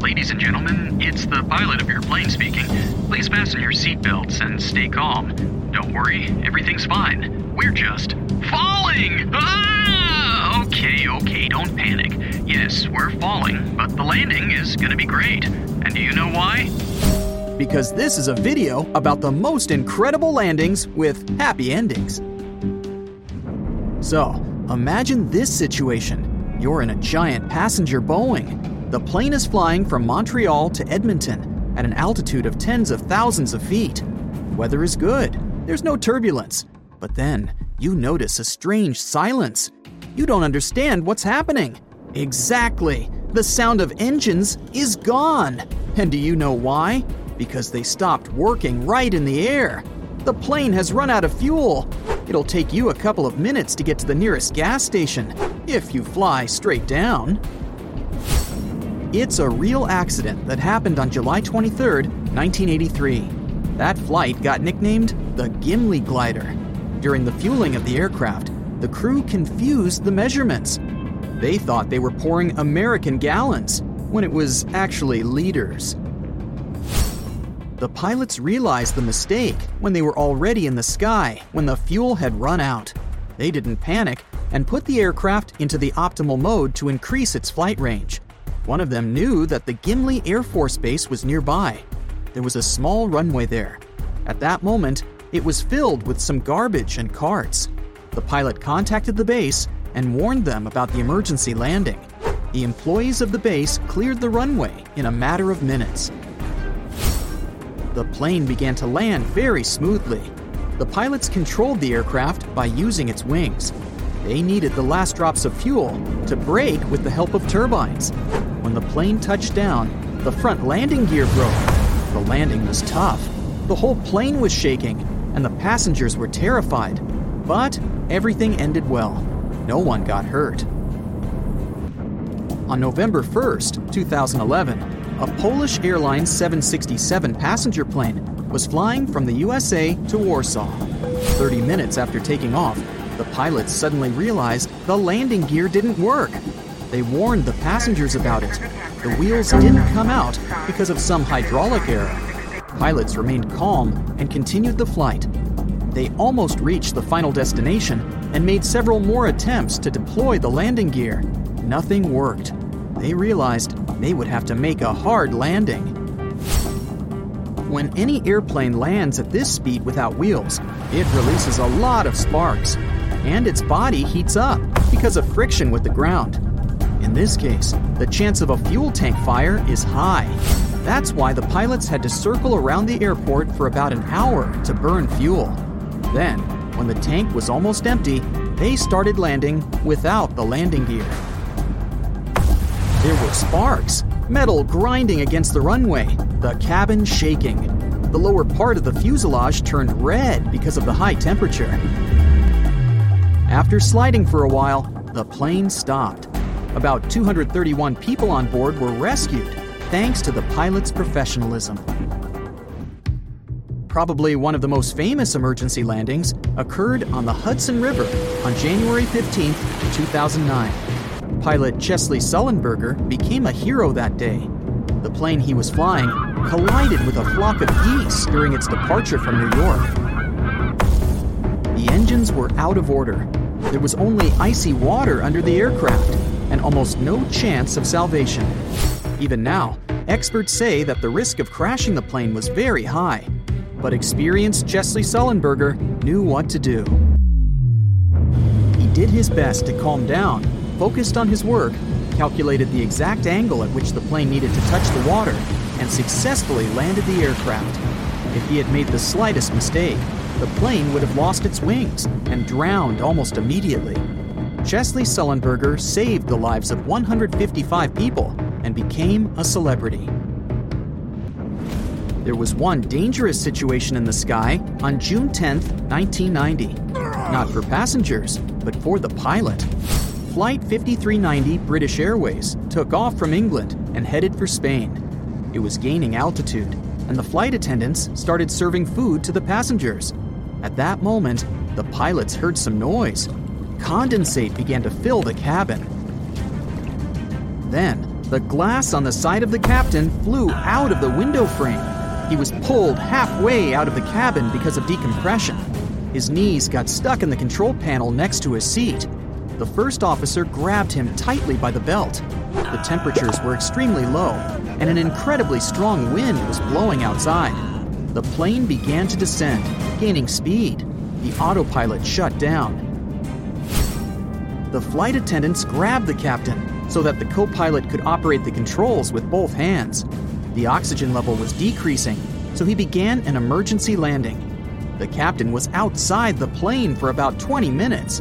Ladies and gentlemen, it's the pilot of your plane speaking. Please fasten your seatbelts and stay calm. Don't worry, everything's fine. We're just falling! Ah! Okay, okay, don't panic. Yes, we're falling, but the landing is gonna be great. And do you know why? Because this is a video about the most incredible landings with happy endings. So, imagine this situation. You're in a giant passenger Boeing. The plane is flying from Montreal to Edmonton at an altitude of tens of thousands of feet. Weather is good, there's no turbulence. But then, you notice a strange silence. You don't understand what's happening. Exactly. The sound of engines is gone. And do you know why? Because they stopped working right in the air. The plane has run out of fuel. It'll take you a couple of minutes to get to the nearest gas station if you fly straight down. It's a real accident that happened on July 23, 1983. That flight got nicknamed the Gimli Glider. During the fueling of the aircraft, the crew confused the measurements. They thought they were pouring American gallons when it was actually liters. The pilots realized the mistake when they were already in the sky when the fuel had run out. They didn't panic and put the aircraft into the optimal mode to increase its flight range. One of them knew that the Gimli Air Force Base was nearby. There was a small runway there. At that moment, it was filled with some garbage and carts. The pilot contacted the base and warned them about the emergency landing. The employees of the base cleared the runway in a matter of minutes. The plane began to land very smoothly. The pilots controlled the aircraft by using its wings. They needed the last drops of fuel to brake with the help of turbines. When the plane touched down, the front landing gear broke. The landing was tough. The whole plane was shaking, and the passengers were terrified. But everything ended well. No one got hurt. On November 1st, 2011, a Polish Airlines 767 passenger plane was flying from the USA to Warsaw. 30 minutes after taking off, the pilots suddenly realized the landing gear didn't work. They warned the passengers about it. The wheels didn't come out because of some hydraulic error. Pilots remained calm and continued the flight. They almost reached the final destination and made several more attempts to deploy the landing gear. Nothing worked. They realized they would have to make a hard landing. When any airplane lands at this speed without wheels, it releases a lot of sparks, and its body heats up because of friction with the ground. In this case, the chance of a fuel tank fire is high. That's why the pilots had to circle around the airport for about an hour to burn fuel. Then, when the tank was almost empty, they started landing without the landing gear. There were sparks, metal grinding against the runway, the cabin shaking. The lower part of the fuselage turned red because of the high temperature. After sliding for a while, the plane stopped. About 231 people on board were rescued thanks to the pilot's professionalism. Probably one of the most famous emergency landings occurred on the Hudson River on January 15, 2009. Pilot Chesley Sullenberger became a hero that day. The plane he was flying collided with a flock of geese during its departure from New York. The engines were out of order. There was only icy water under the aircraft and almost no chance of salvation. Even now, experts say that the risk of crashing the plane was very high, but experienced Chesley Sullenberger knew what to do. He did his best to calm down, focused on his work, calculated the exact angle at which the plane needed to touch the water, and successfully landed the aircraft. If he had made the slightest mistake, the plane would have lost its wings and drowned almost immediately. Chesley Sullenberger saved the lives of 155 people and became a celebrity. There was one dangerous situation in the sky on June 10, 1990. Not for passengers, but for the pilot. Flight 5390 British Airways took off from England and headed for Spain. It was gaining altitude, and the flight attendants started serving food to the passengers. At that moment, the pilots heard some noise. Condensate began to fill the cabin. Then, The glass on the side of the captain flew out of the window frame. He was pulled halfway out of the cabin because of decompression. His knees got stuck in the control panel next to his seat. The first officer grabbed him tightly by the belt. The temperatures were extremely low, and an incredibly strong wind was blowing outside. The plane began to descend, gaining speed. The autopilot shut down. The flight attendants grabbed the captain so that the co pilot could operate the controls with both hands. The oxygen level was decreasing, so he began an emergency landing. The captain was outside the plane for about 20 minutes,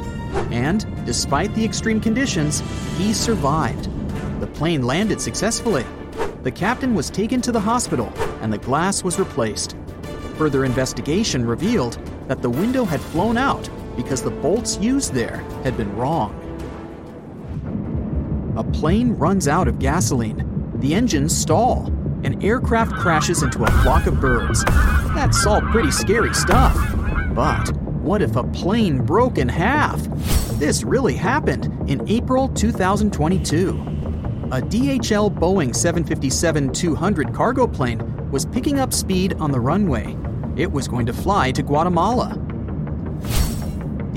and despite the extreme conditions, he survived. The plane landed successfully. The captain was taken to the hospital and the glass was replaced. Further investigation revealed that the window had flown out because the bolts used there had been wrong. A plane runs out of gasoline. The engines stall. An aircraft crashes into a flock of birds. That's all pretty scary stuff. But what if a plane broke in half? This really happened in April 2022. A DHL Boeing 757 200 cargo plane was picking up speed on the runway. It was going to fly to Guatemala.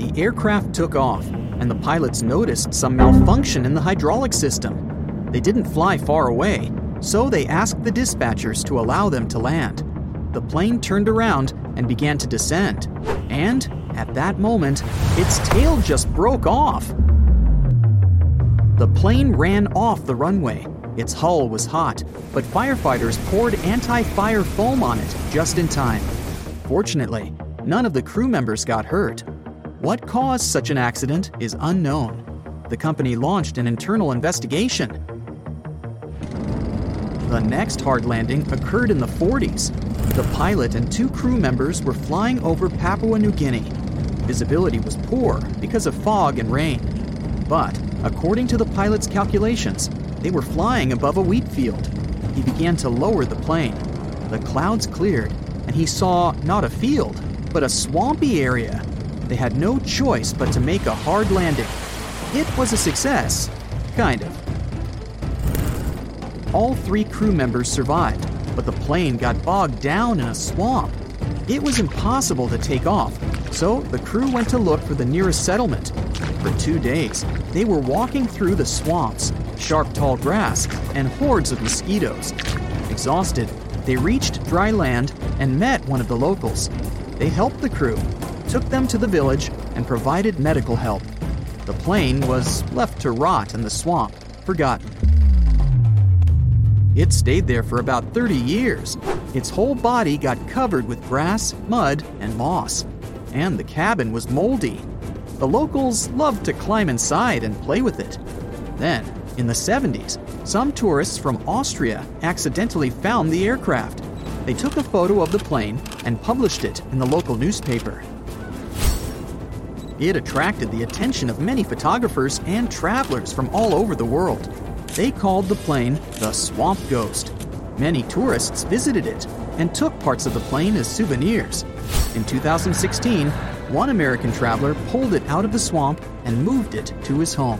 The aircraft took off, and the pilots noticed some malfunction in the hydraulic system. They didn't fly far away, so they asked the dispatchers to allow them to land. The plane turned around and began to descend, and at that moment, its tail just broke off. The plane ran off the runway. Its hull was hot, but firefighters poured anti fire foam on it just in time. Fortunately, none of the crew members got hurt. What caused such an accident is unknown. The company launched an internal investigation. The next hard landing occurred in the 40s. The pilot and two crew members were flying over Papua New Guinea. Visibility was poor because of fog and rain. But, according to the pilot's calculations, they were flying above a wheat field. He began to lower the plane. The clouds cleared, and he saw not a field, but a swampy area. They had no choice but to make a hard landing. It was a success, kind of. All three crew members survived, but the plane got bogged down in a swamp. It was impossible to take off, so the crew went to look for the nearest settlement. For two days, they were walking through the swamps, sharp tall grass, and hordes of mosquitoes. Exhausted, they reached dry land and met one of the locals. They helped the crew, took them to the village, and provided medical help. The plane was left to rot in the swamp, forgotten. It stayed there for about 30 years. Its whole body got covered with grass, mud, and moss. And the cabin was moldy. The locals loved to climb inside and play with it. Then, in the 70s, some tourists from Austria accidentally found the aircraft. They took a photo of the plane and published it in the local newspaper. It attracted the attention of many photographers and travelers from all over the world. They called the plane the Swamp Ghost. Many tourists visited it and took parts of the plane as souvenirs. In 2016, one American traveler pulled it out of the swamp and moved it to his home.